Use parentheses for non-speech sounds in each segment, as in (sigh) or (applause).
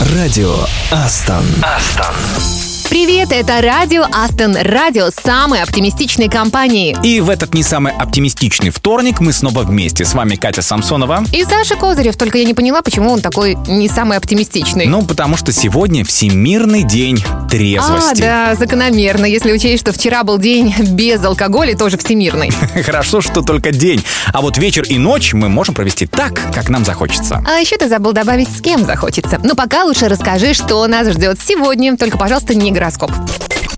Радио Астон. Астон. Привет, это Радио Астон, радио самой оптимистичной компании. И в этот не самый оптимистичный вторник мы снова вместе. С вами Катя Самсонова. И Саша Козырев, только я не поняла, почему он такой не самый оптимистичный. Ну, потому что сегодня Всемирный день трезвости. А, да, закономерно, если учесть, что вчера был день без алкоголя, тоже всемирный. (laughs) Хорошо, что только день. А вот вечер и ночь мы можем провести так, как нам захочется. А еще ты забыл добавить, с кем захочется. Но пока лучше расскажи, что нас ждет сегодня. Только, пожалуйста, не гороскоп.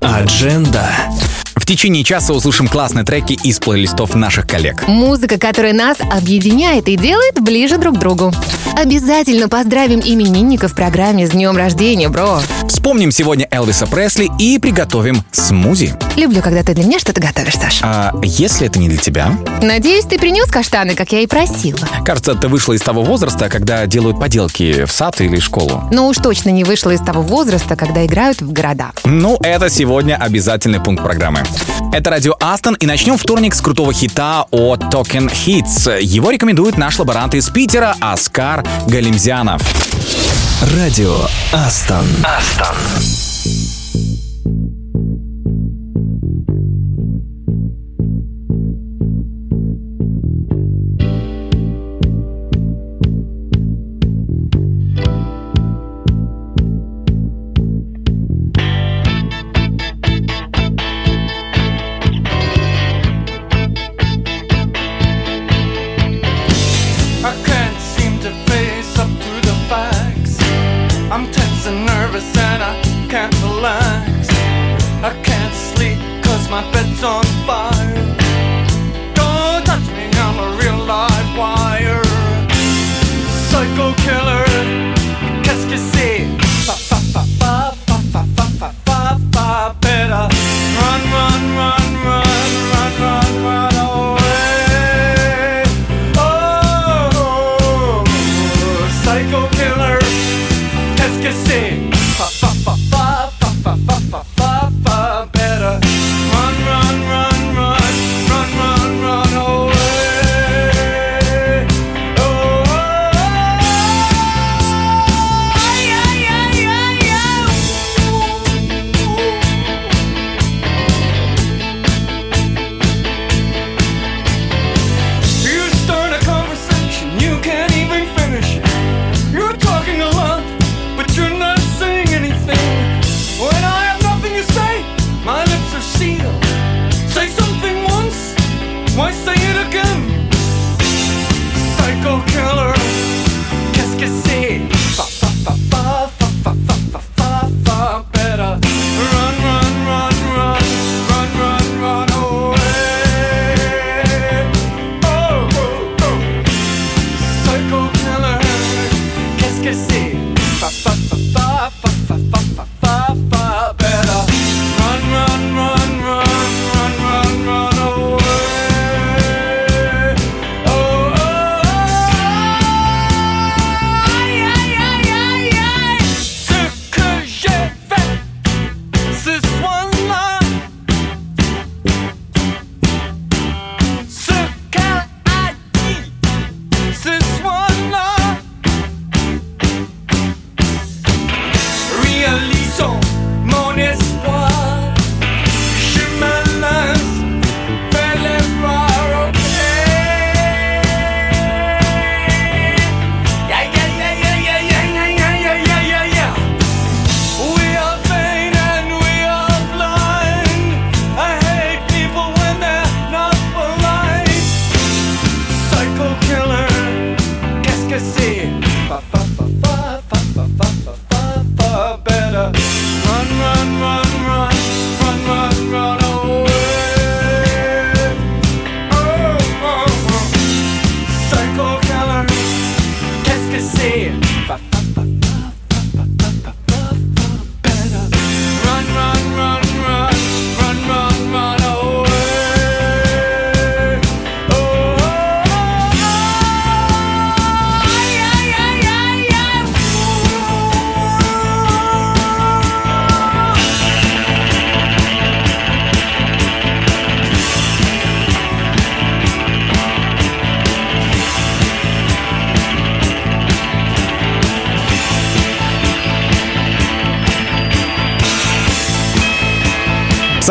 Адженда. В течение часа услышим классные треки из плейлистов наших коллег. Музыка, которая нас объединяет и делает ближе друг к другу. Обязательно поздравим именинника в программе «С днем рождения, бро». Вспомним сегодня Элвиса Пресли и приготовим смузи. Люблю, когда ты для меня что-то готовишь, Саш. А если это не для тебя? Надеюсь, ты принес каштаны, как я и просила. Кажется, ты вышла из того возраста, когда делают поделки в сад или школу. Но уж точно не вышла из того возраста, когда играют в города. Ну, это сегодня обязательный пункт программы. Это радио Астон, и начнем вторник с крутого хита от Token Hits. Его рекомендует наш лаборант из Питера Оскар Галимзянов. Радио Астон. Астон. On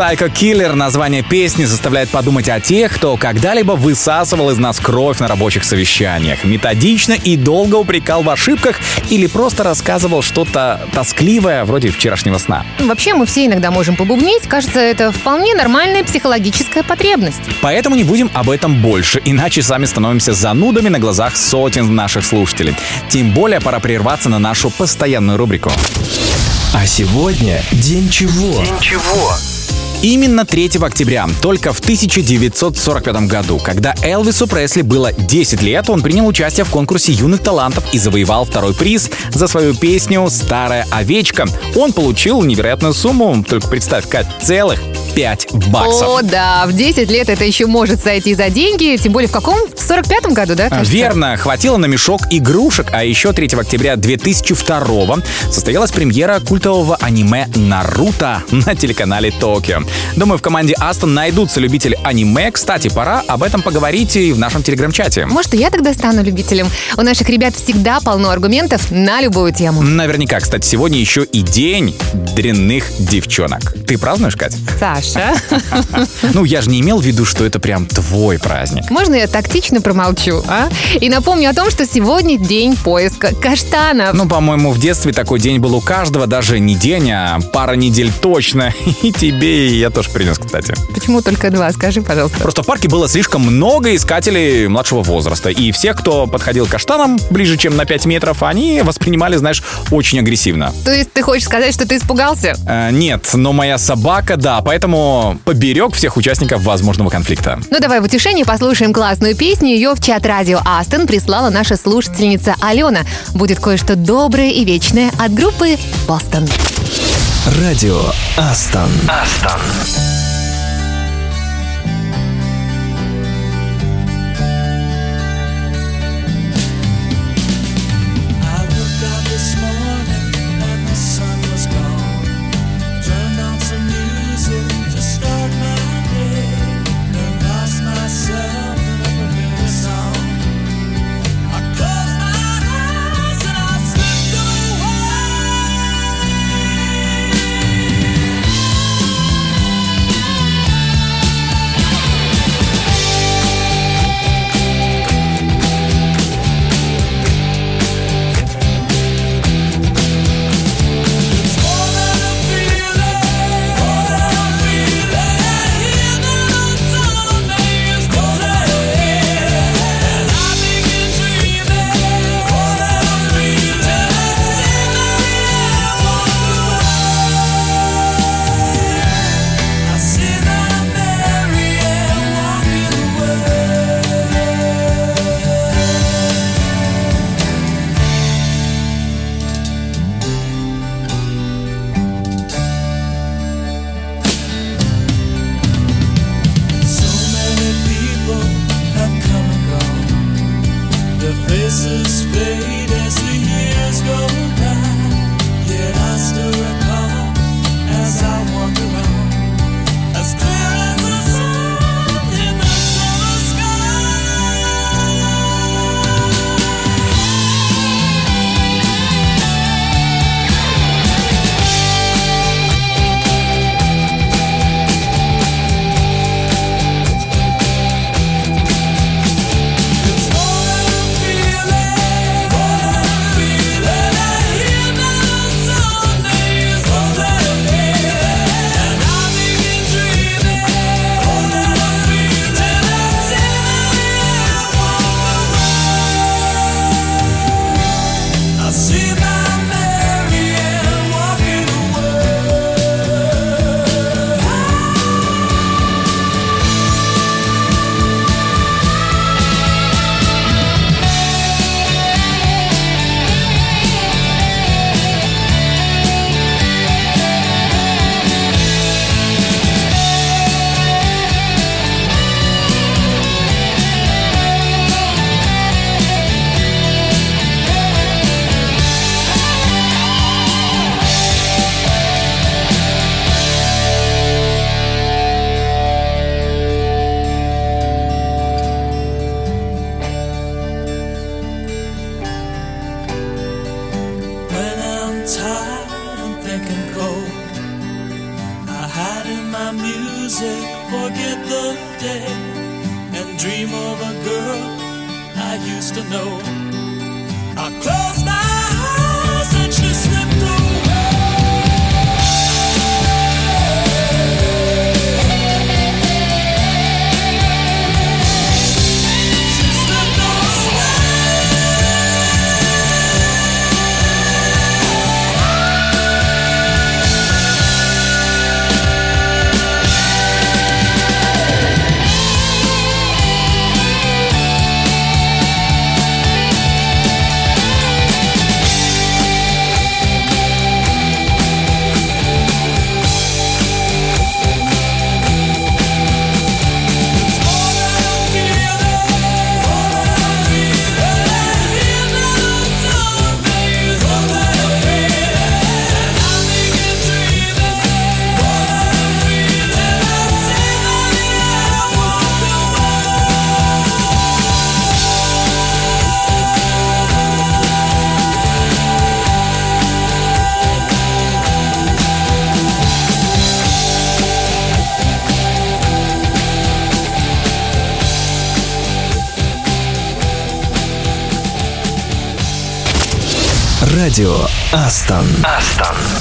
Psycho Killer название песни заставляет подумать о тех, кто когда-либо высасывал из нас кровь на рабочих совещаниях, методично и долго упрекал в ошибках или просто рассказывал что-то тоскливое, вроде вчерашнего сна. Вообще мы все иногда можем побубнить. Кажется, это вполне нормальная психологическая потребность. Поэтому не будем об этом больше, иначе сами становимся занудами на глазах сотен наших слушателей. Тем более пора прерваться на нашу постоянную рубрику. А сегодня день чего? Чего? Именно 3 октября, только в 1945 году, когда Элвису Пресли было 10 лет, он принял участие в конкурсе юных талантов и завоевал второй приз за свою песню «Старая овечка». Он получил невероятную сумму, только представь, Кать, целых 5 баксов. О, да, в 10 лет это еще может сойти за деньги, тем более в каком? В 45-м году, да? кажется? Верно, хватило на мешок игрушек, а еще 3 октября 2002 состоялась премьера культового аниме «Наруто» на телеканале Токио. Думаю, в команде Астон найдутся любители аниме. Кстати, пора об этом поговорить и в нашем телеграм-чате. Может, и я тогда стану любителем. У наших ребят всегда полно аргументов на любую тему. Наверняка, кстати, сегодня еще и день дрянных девчонок. Ты празднуешь, Кать? Саша, (laughs) Ну, я же не имел в виду, что это прям твой праздник. можно я тактично промолчу, а? И напомню о том, что сегодня день поиска каштанов. Ну, по-моему, в детстве такой день был у каждого, даже не день, а пара недель точно. (laughs) И тебе, я тоже принес, кстати. Почему только два? Скажи, пожалуйста. Просто в парке было слишком много искателей младшего возраста. И всех, кто подходил к каштанам ближе, чем на 5 метров, они воспринимали, знаешь, очень агрессивно. То есть ты хочешь сказать, что ты испугался? Э, нет, но моя собака, да, поэтому поберег всех участников возможного конфликта. Ну давай в утешение послушаем классную песню. Ее в чат радио Астон прислала наша слушательница Алена. Будет кое-что доброе и вечное от группы Бостон. Радио Астон. Астон. Астон. Астон.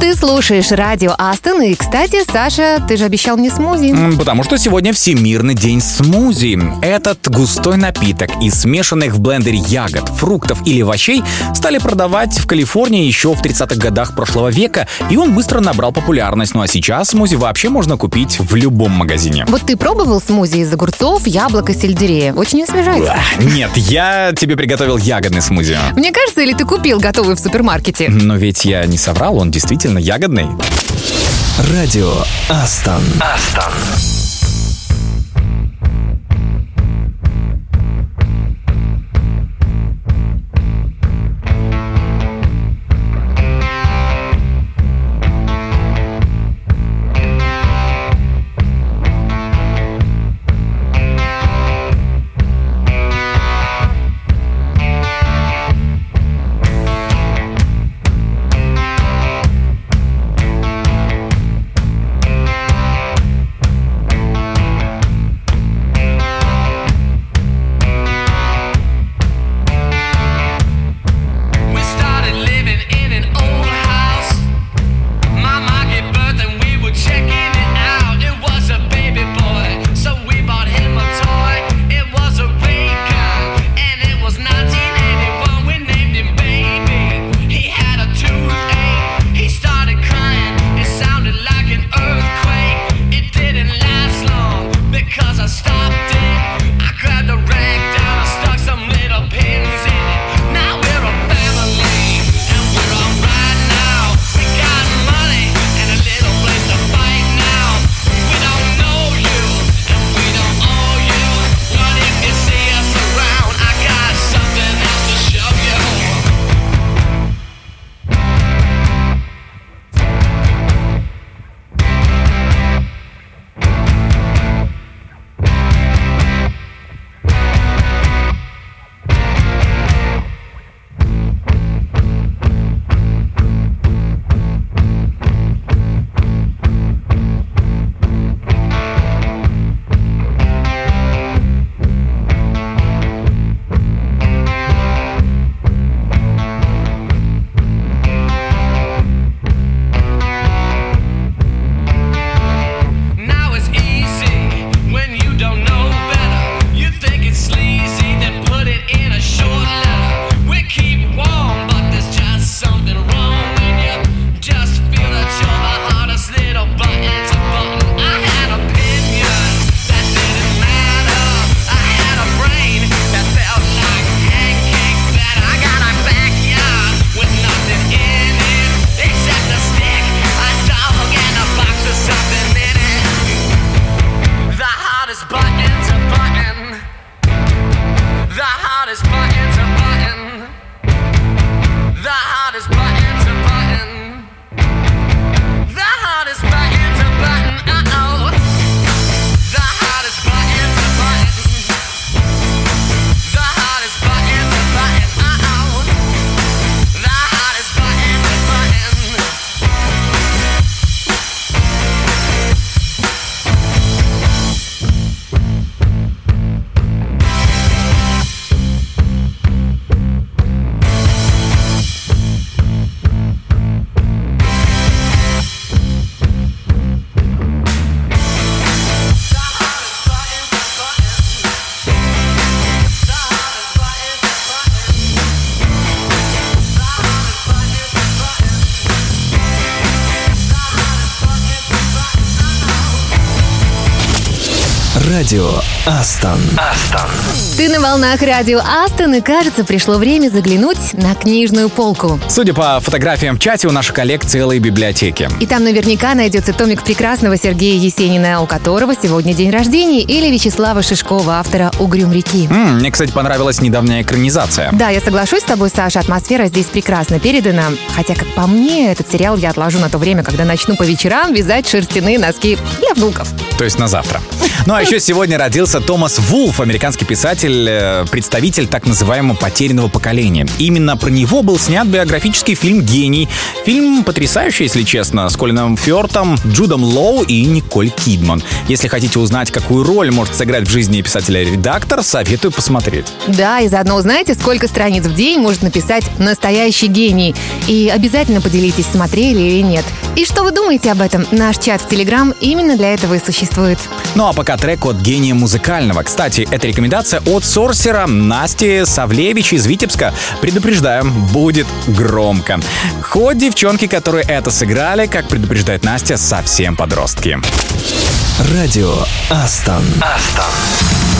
Ты слушаешь радио Астон, и, кстати, Саша, ты же обещал мне смузи. Потому что сегодня Всемирный день смузи. Этот густой напиток из смешанных в блендере ягод, фруктов или овощей стали продавать в Калифорнии еще в 30-х годах прошлого века, и он быстро набрал популярность. Ну а сейчас смузи вообще можно купить в любом магазине. Вот ты пробовал смузи из огурцов, яблок и сельдерея? Очень освежает. Нет, я тебе приготовил ягодный смузи. Мне кажется, или ты купил готовый в супермаркете? Но ведь я не соврал, он действительно ягодный. Радио Астон. Астон. Радио Астон. Астон. Ты на волнах радио Астон, и кажется, пришло время заглянуть на книжную полку. Судя по фотографиям в чате, у наших коллег целые библиотеки. И там наверняка найдется томик прекрасного Сергея Есенина, у которого сегодня день рождения, или Вячеслава Шишкова, автора «Угрюм реки». М, мне, кстати, понравилась недавняя экранизация. Да, я соглашусь с тобой, Саша, атмосфера здесь прекрасно передана. Хотя, как по мне, этот сериал я отложу на то время, когда начну по вечерам вязать шерстяные носки для внуков. То есть на завтра. Ну а еще сегодня родился Томас Вулф, американский писатель, э, представитель так называемого потерянного поколения. Именно про него был снят биографический фильм «Гений». Фильм потрясающий, если честно, с Колином Фёртом, Джудом Лоу и Николь Кидман. Если хотите узнать, какую роль может сыграть в жизни писателя-редактор, советую посмотреть. Да, и заодно узнаете, сколько страниц в день может написать настоящий гений. И обязательно поделитесь, смотрели или нет. И что вы думаете об этом? Наш чат в Телеграм именно для этого и существует. Ну а пока трек от гения музыкального. Кстати, это рекомендация от сорсера Насти Савлевич из Витебска. Предупреждаем, будет громко. Хоть девчонки, которые это сыграли, как предупреждает Настя, совсем подростки. Радио Астон. Астон.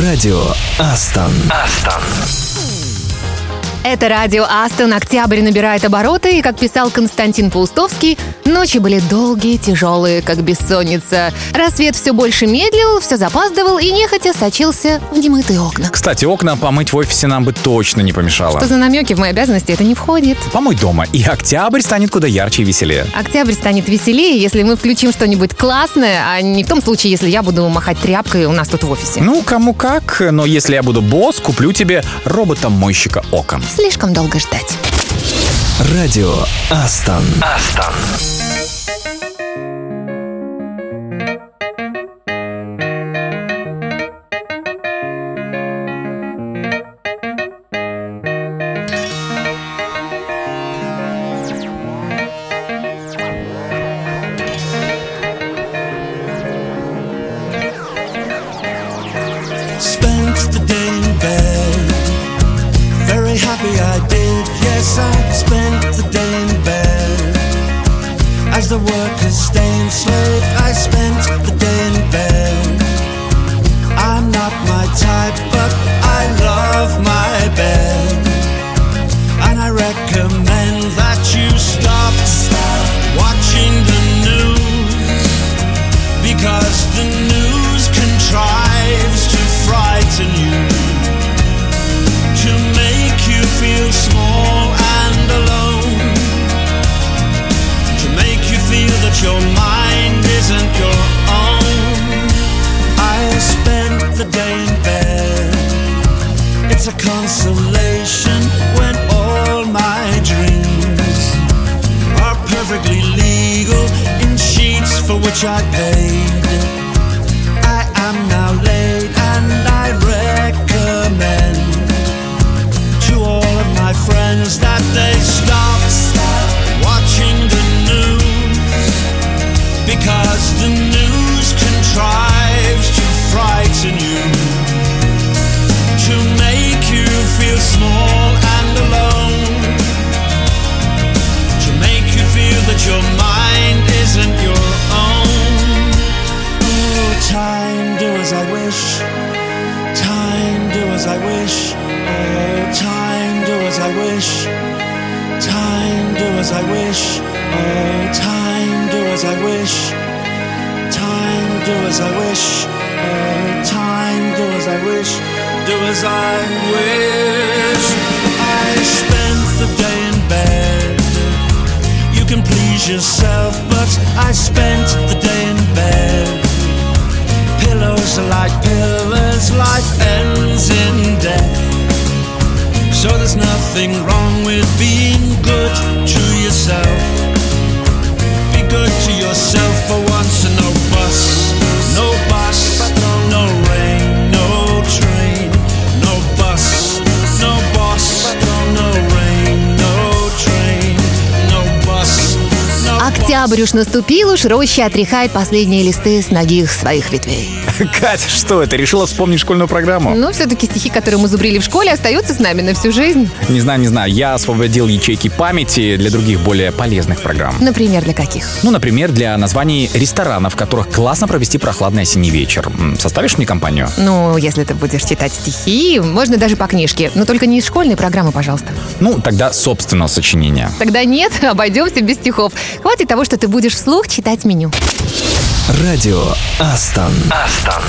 Радио Астон. Астон. Это радио Астон. Октябрь набирает обороты, и, как писал Константин Паустовский, ночи были долгие, тяжелые, как бессонница. Рассвет все больше медлил, все запаздывал и нехотя сочился в немытые окна. Кстати, окна помыть в офисе нам бы точно не помешало. Что за намеки в мои обязанности это не входит. Помой дома, и октябрь станет куда ярче и веселее. Октябрь станет веселее, если мы включим что-нибудь классное, а не в том случае, если я буду махать тряпкой у нас тут в офисе. Ну, кому как, но если я буду босс, куплю тебе робота-мойщика окон. Слишком долго ждать. Радио Астон. Астон. shot eh? Октябрь уж наступил, уж роща отряхает последние листы с ногих своих ветвей. (laughs) Катя, что это, решила вспомнить школьную программу? Но все-таки стихи, которые мы зубрили в школе, остаются с нами на всю жизнь. Не знаю, не знаю, я освободил ячейки памяти для других более полезных программ. Например, для каких? Ну, например, для названий ресторанов, в которых классно провести прохладный осенний вечер. Составишь мне компанию? Ну, если ты будешь читать стихи, можно даже по книжке. Но только не из школьной программы, пожалуйста. Ну, тогда собственного сочинения. Тогда нет, (laughs) обойдемся без стихов. Хватит того, что ты будешь вслух читать меню. Радио Астон. Астон.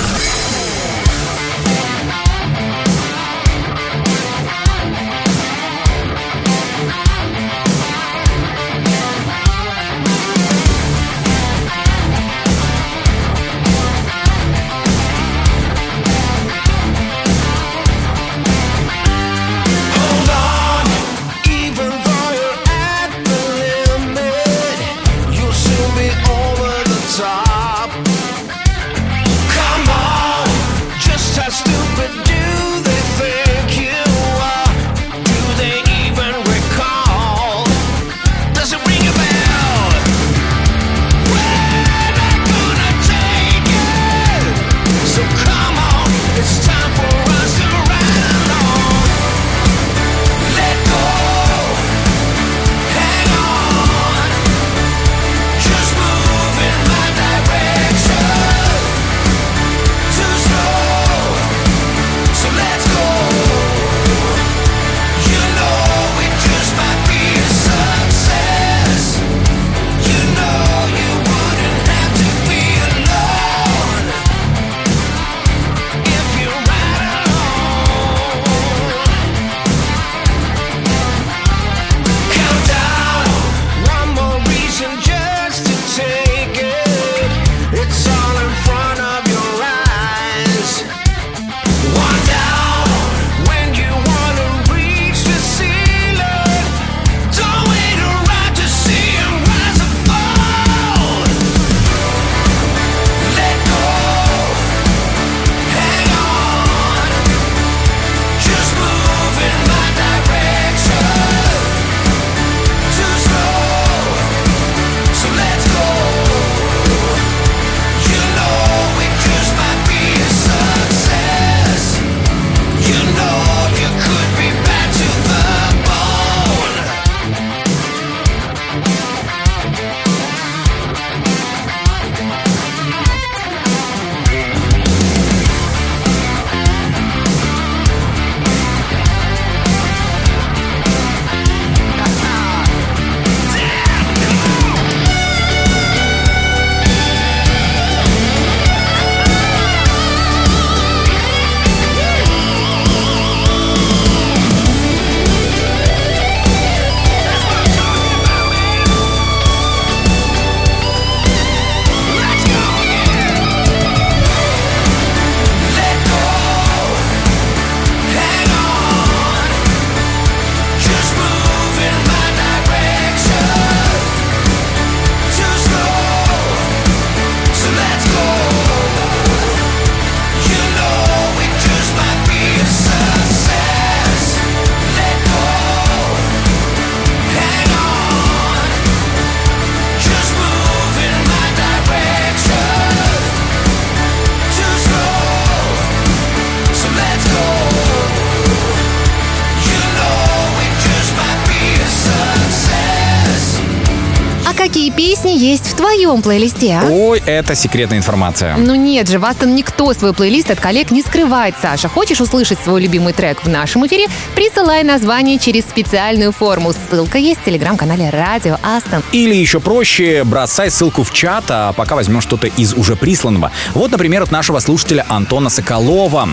Есть в твоем плейлисте, а? Ой, это секретная информация. Ну нет же, в Астон никто свой плейлист от коллег не скрывает, Саша. Хочешь услышать свой любимый трек в нашем эфире? Присылай название через специальную форму. Ссылка есть в телеграм-канале Радио Астон. Или еще проще, бросай ссылку в чат, а пока возьмем что-то из уже присланного. Вот, например, от нашего слушателя Антона Соколова.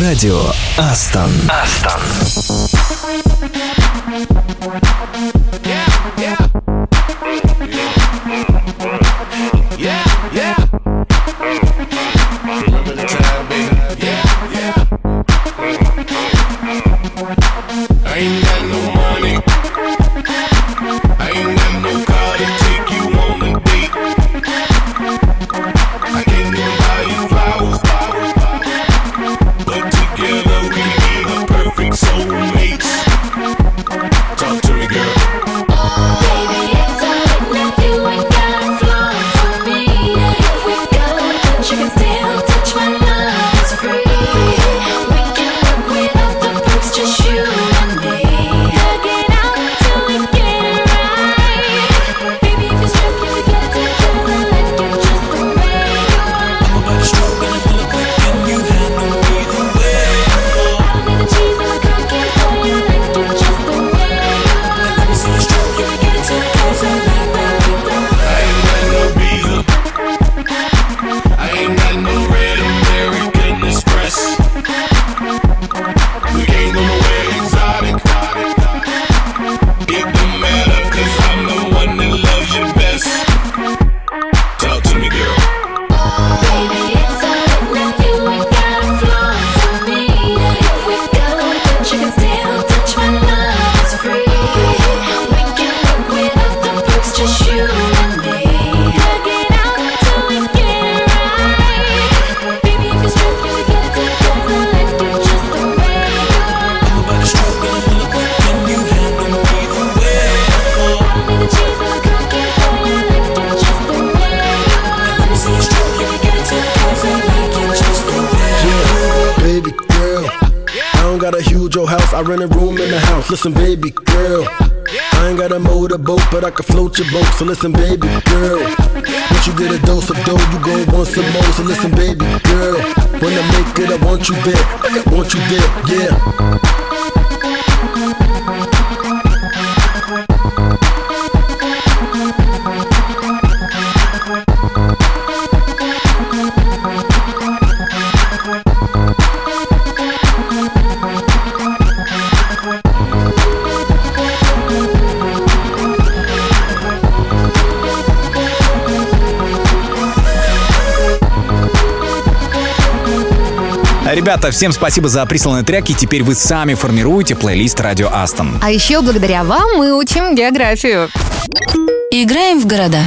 Радио Астон. Астон. So listen, baby Ребята, всем спасибо за присланный трек, и теперь вы сами формируете плейлист Радио Астон. А еще благодаря вам мы учим географию. Играем в города.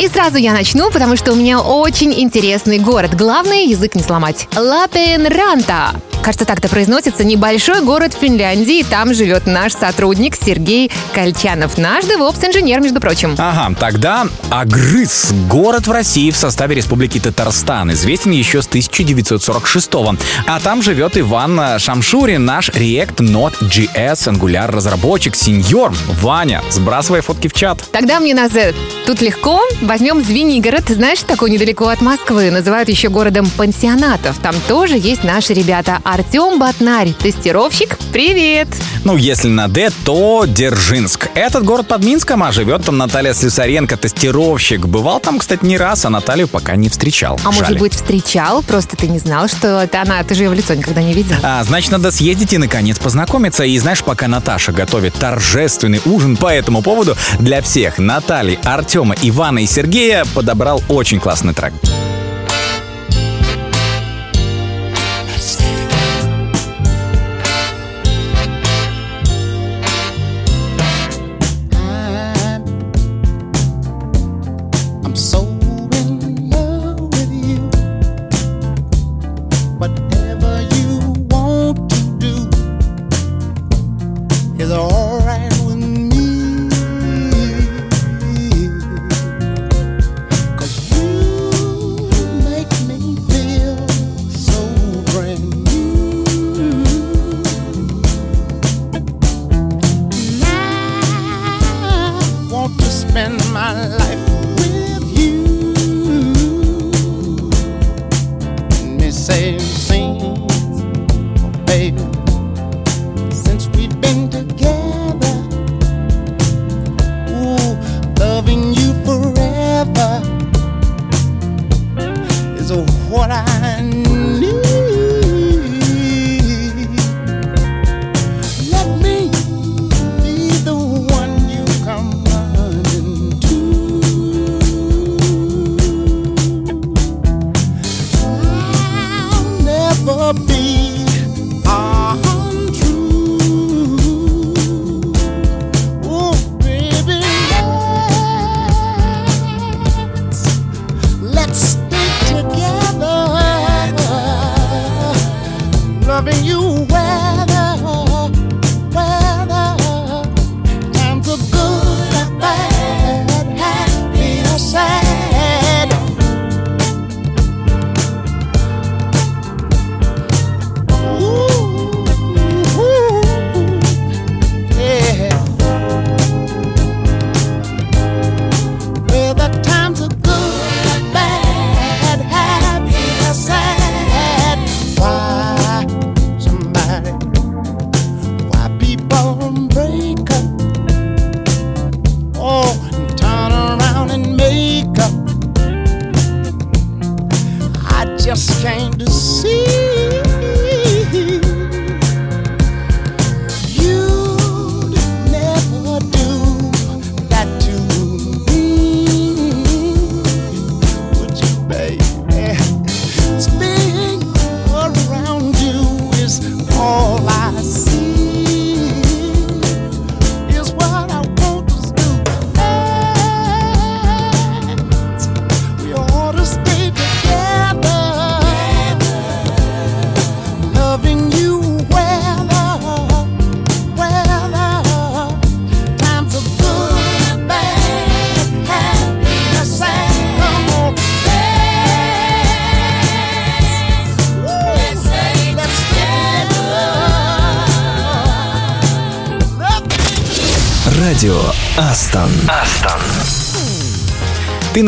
И сразу я начну, потому что у меня очень интересный город. Главное, язык не сломать. Лапенранта. Кажется, так это произносится. Небольшой город в Финляндии. Там живет наш сотрудник Сергей Кольчанов. Наш DevOps-инженер, между прочим. Ага, тогда Агрыз. Город в России в составе Республики Татарстан. Известен еще с 1946 -го. А там живет Иван Шамшурин, наш React Node.js Angular разработчик, сеньор. Ваня, сбрасывай фотки в чат. Тогда мне на Z. Тут легко. Возьмем Звенигород. Знаешь, такой недалеко от Москвы. Называют еще городом пансионатов. Там тоже есть наши ребята. Артем Батнарь, тестировщик. Привет! Ну, если на Д, то Держинск. Этот город под Минском, а живет там Наталья Слюсаренко, тестировщик. Бывал там, кстати, не раз, а Наталью пока не встречал. А Жаль. может быть, встречал? Просто ты не знал, что это она. Ты же ее в лицо никогда не видел. А, значит, надо съездить и, наконец, познакомиться. И знаешь, пока Наташа готовит торжественный ужин по этому поводу, для всех Натальи, Артема, Ивана и Сергея подобрал очень классный трек.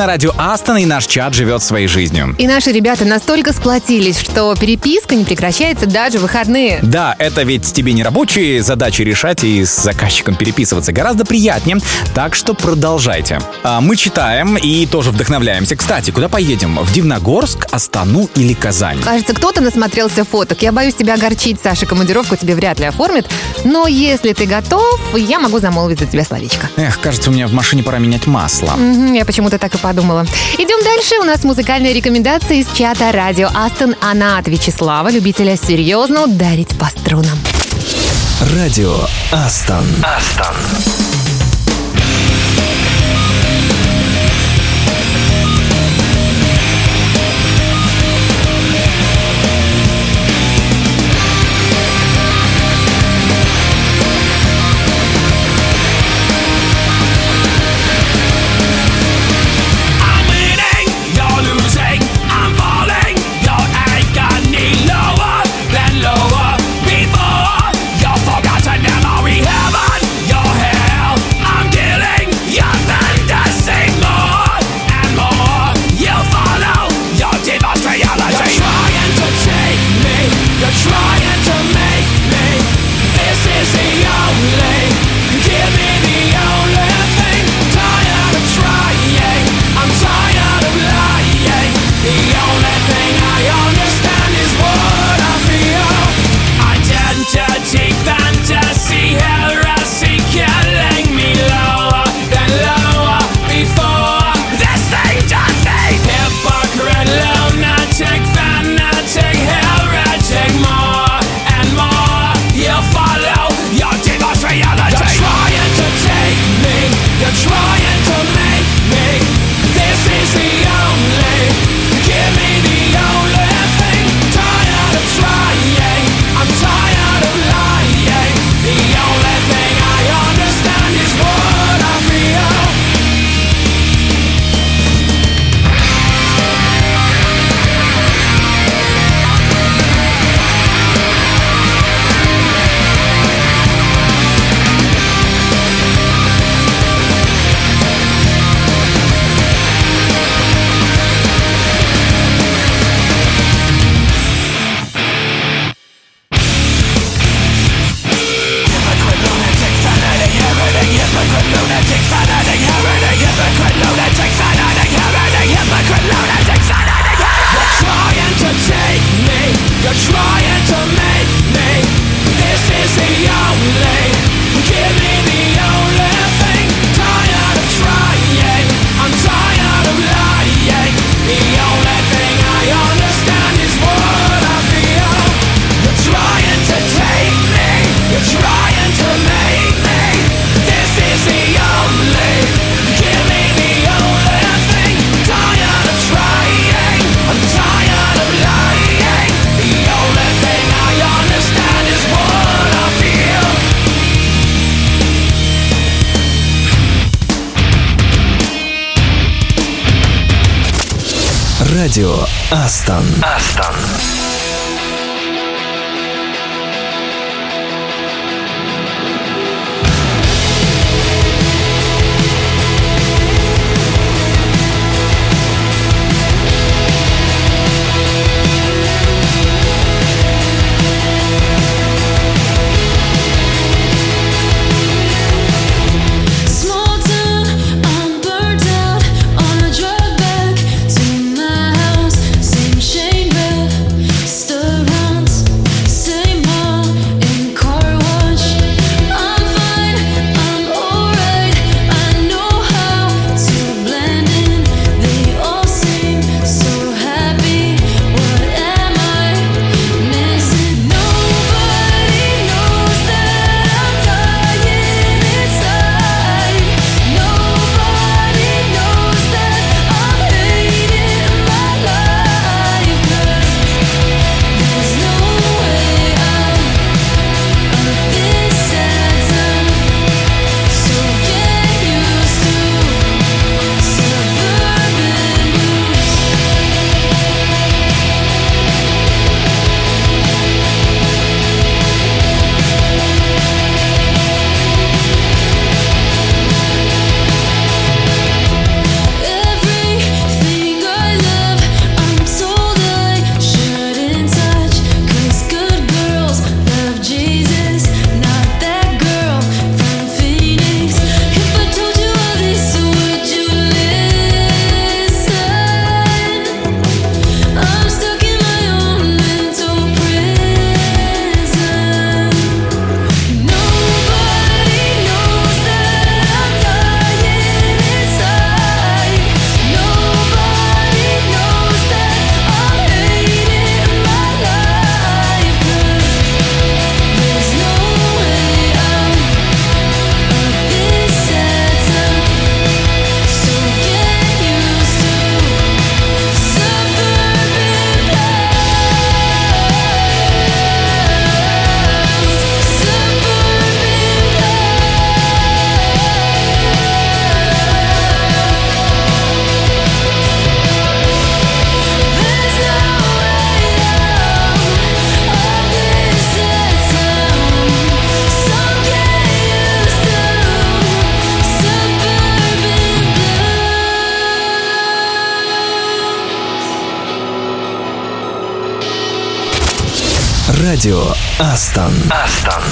На радио Астон, и наш чат живет своей жизнью. И наши ребята настолько сплотились, что переписка не прекращается даже в выходные. Да, это ведь тебе не рабочие задачи решать и с заказчиком переписываться. Гораздо приятнее, так что продолжайте. А мы читаем и тоже вдохновляемся. Кстати, куда поедем? В Дивногорск, Астану или Казань? Кажется, кто-то насмотрелся фоток. Я боюсь тебя огорчить, Саша, командировку тебе вряд ли оформят. Но если ты готов, я могу замолвить за тебя словечко. Эх, кажется, у меня в машине пора менять масло. Мгм, я почему-то так и подумала. Идем дальше. У нас музыкальная рекомендация из чата радио Астон. Она от Вячеслава, любителя серьезно ударить по струнам. Радио Астон. Астон. Радио Астон. Астон.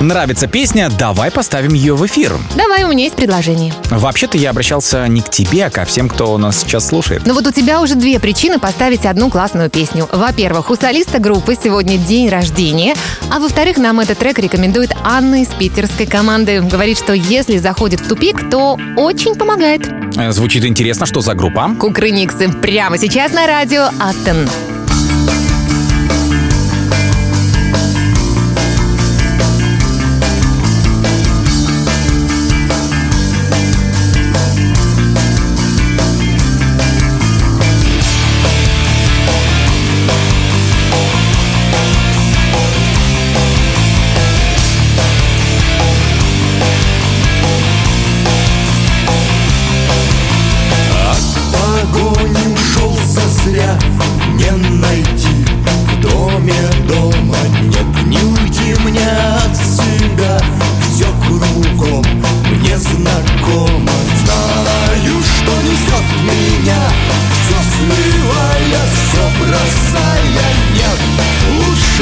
Нравится песня? Давай поставим ее в эфир. Давай, у меня есть предложение. Вообще-то я обращался не к тебе, а ко всем, кто нас сейчас слушает. Но вот у тебя уже две причины поставить одну классную песню. Во-первых, у солиста группы сегодня день рождения, а во-вторых, нам этот трек рекомендует Анна из питерской команды. Говорит, что если заходит в тупик, то очень помогает. Э, Звучит интересно, что за группа? Кукрыниксы прямо сейчас на радио Астон.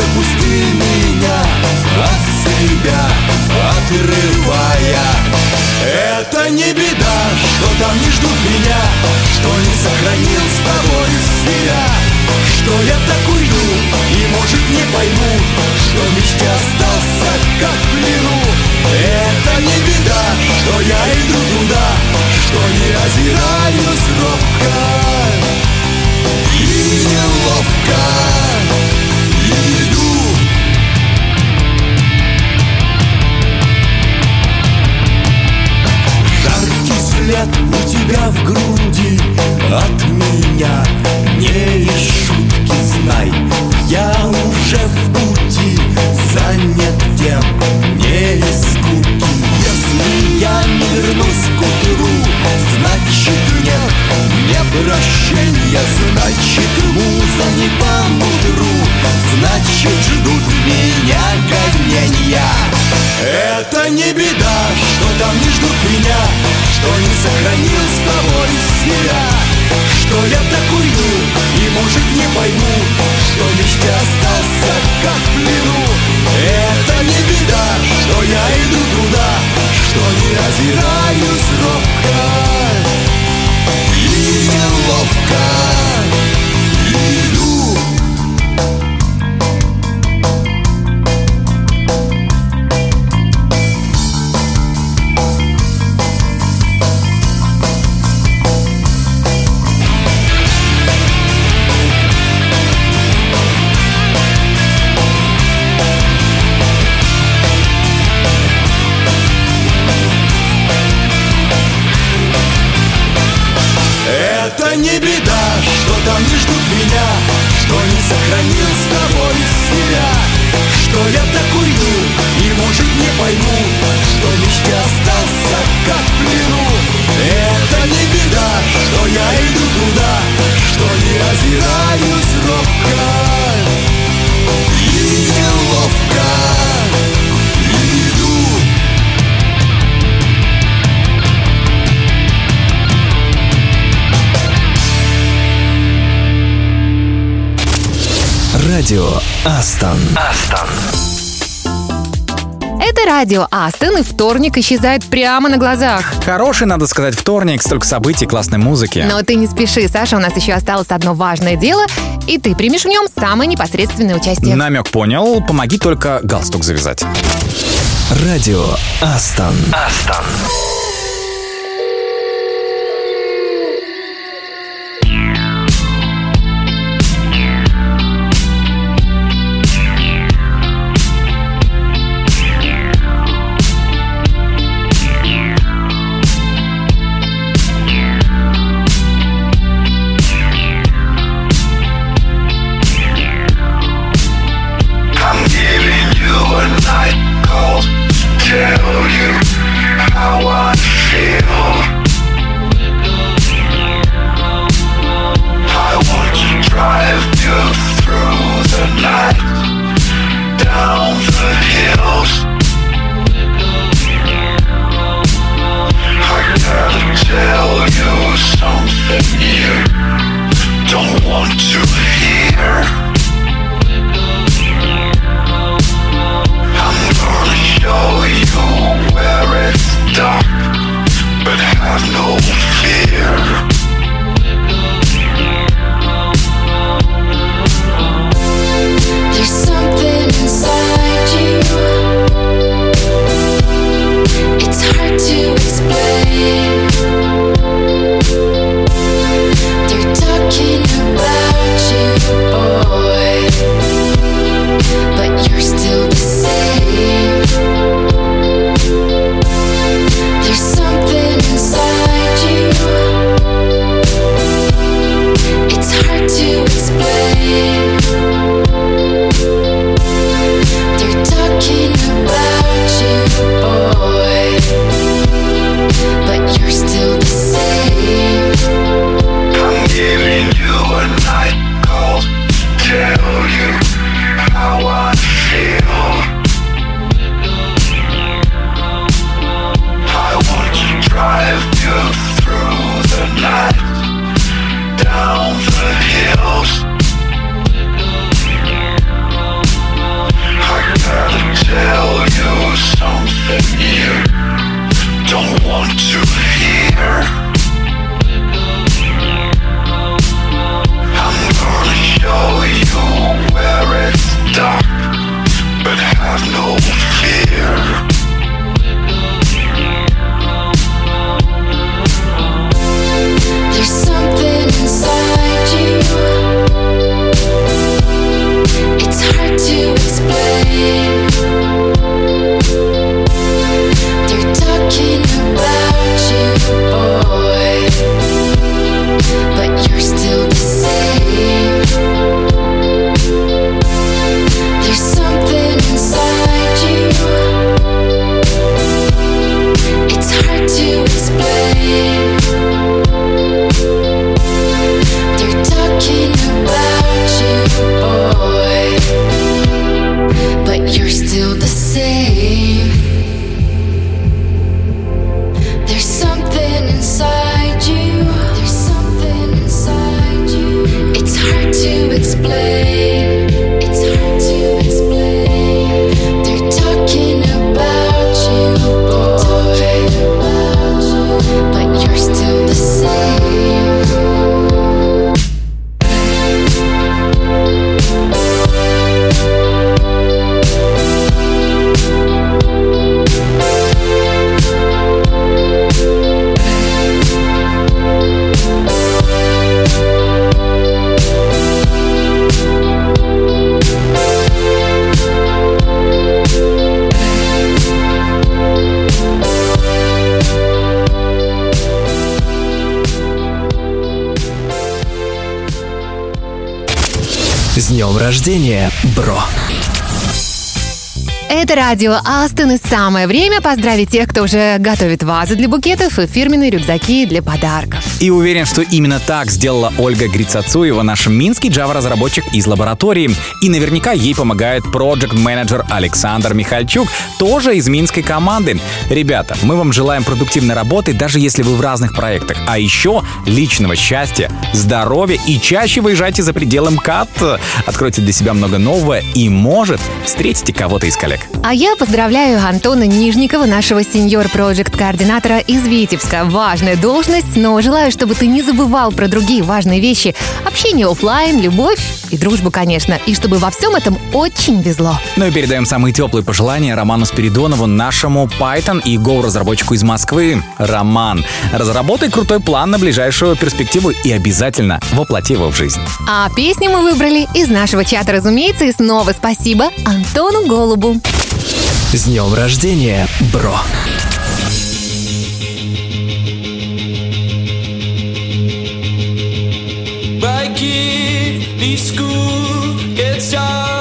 Лучше пусти меня От себя отрывая. Это не беда, что там не ждут меня Что не сохранил с тобой себя Что я так уйду и, может, не пойму Что в мечте остался как в плену. Это не беда, что я иду туда Что не озираюсь робко. И неловко След у тебя в груди. От меня не из шутки знай. Я уже в пути занят тем Не из скуки Если я вернусь к утру Значит нет. Мне прощения это не по мудру Значит ждут меня гонения. Это не беда, что там не ждут меня Что не сохранил с тобой себя. Что я так уйду и может не пойму Что мечте остался как в плену. Это не беда, что я иду туда Что не озираюсь робко. И неловко иду Это Радио Астон. Это радио Астон, и вторник исчезает прямо на глазах. Хороший, надо сказать, вторник, столько событий, классной музыки. Но ты не спеши, Саша, у нас еще осталось одно важное дело, и ты примешь в нем самое непосредственное участие. Намек понял, помоги только галстук завязать. Радио Астон. Астон. Днем рождения, бро! Это радио Астон и самое время поздравить тех, кто уже готовит вазы для букетов и фирменные рюкзаки для подарков. И уверен, что именно так сделала Ольга Грицацуева, наш минский Java-разработчик из лаборатории. И наверняка ей помогает проект-менеджер Александр Михальчук, тоже из минской команды. Ребята, мы вам желаем продуктивной работы, даже если вы в разных проектах. А еще личного счастья, здоровья и чаще выезжайте за пределы МКАД. Откройте для себя много нового и, может, встретите кого-то из коллег. А я поздравляю Антона Нижникова, нашего сеньор-проект-координатора из Витебска. Важная должность, но желаю, чтобы ты не забывал про другие важные вещи. Общение оффлайн, любовь и дружбу, конечно. И чтобы во всем этом очень везло. Ну и передаем самые теплые пожелания Роману Спиридонову, нашему Python и Go разработчику из Москвы. Роман, разработай крутой план на ближайшую перспективу и обязательно воплоти его в жизнь. А песни мы выбрали из нашего чата, разумеется, и снова спасибо Антону Голубу. С днем рождения, бро! School, gets job,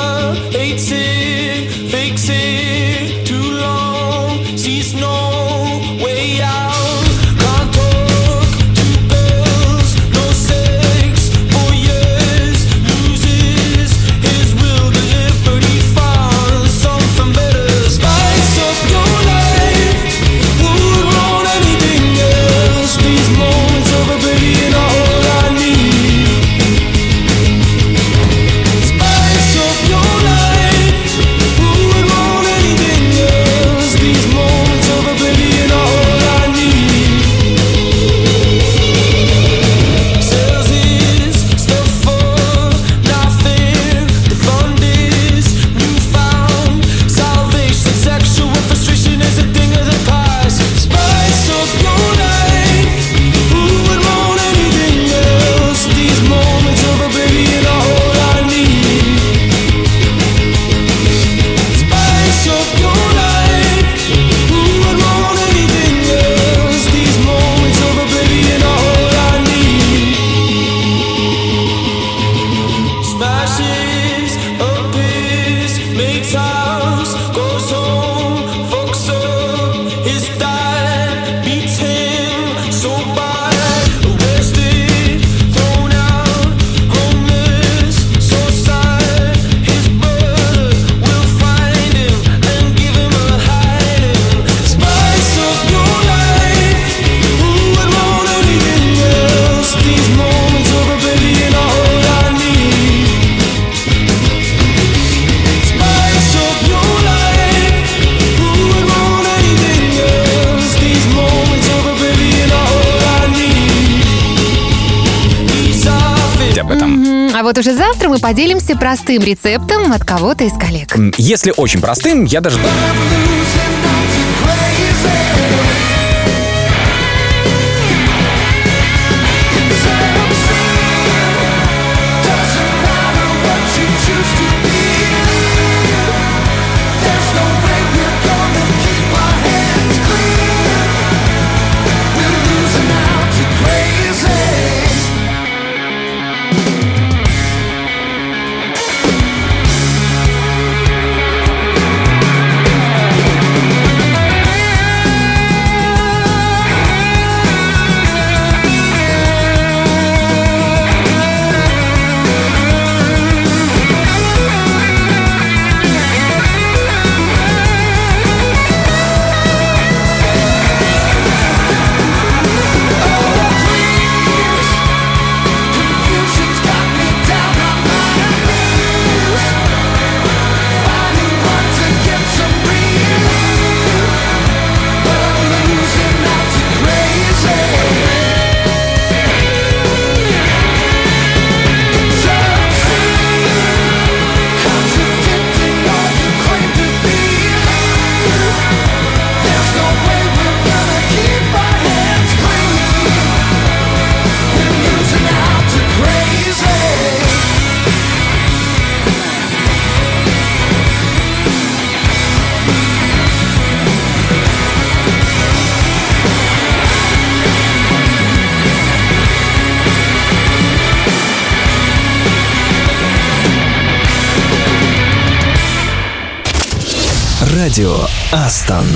простым рецептом от кого-то из коллег. Если очень простым, я даже... Астон.